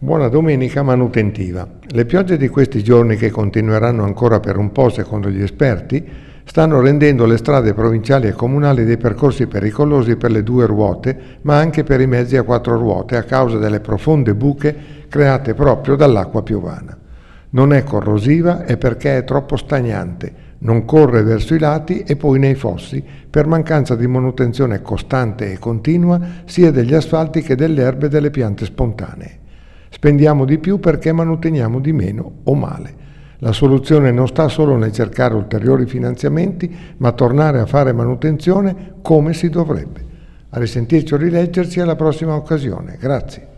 Buona domenica manutentiva. Le piogge di questi giorni, che continueranno ancora per un po' secondo gli esperti, stanno rendendo le strade provinciali e comunali dei percorsi pericolosi per le due ruote, ma anche per i mezzi a quattro ruote a causa delle profonde buche create proprio dall'acqua piovana. Non è corrosiva e perché è troppo stagnante, non corre verso i lati e poi nei fossi per mancanza di manutenzione costante e continua sia degli asfalti che delle erbe e delle piante spontanee. Spendiamo di più perché manuteniamo di meno o male. La soluzione non sta solo nel cercare ulteriori finanziamenti, ma tornare a fare manutenzione come si dovrebbe. A risentirci o rileggerci alla prossima occasione. Grazie.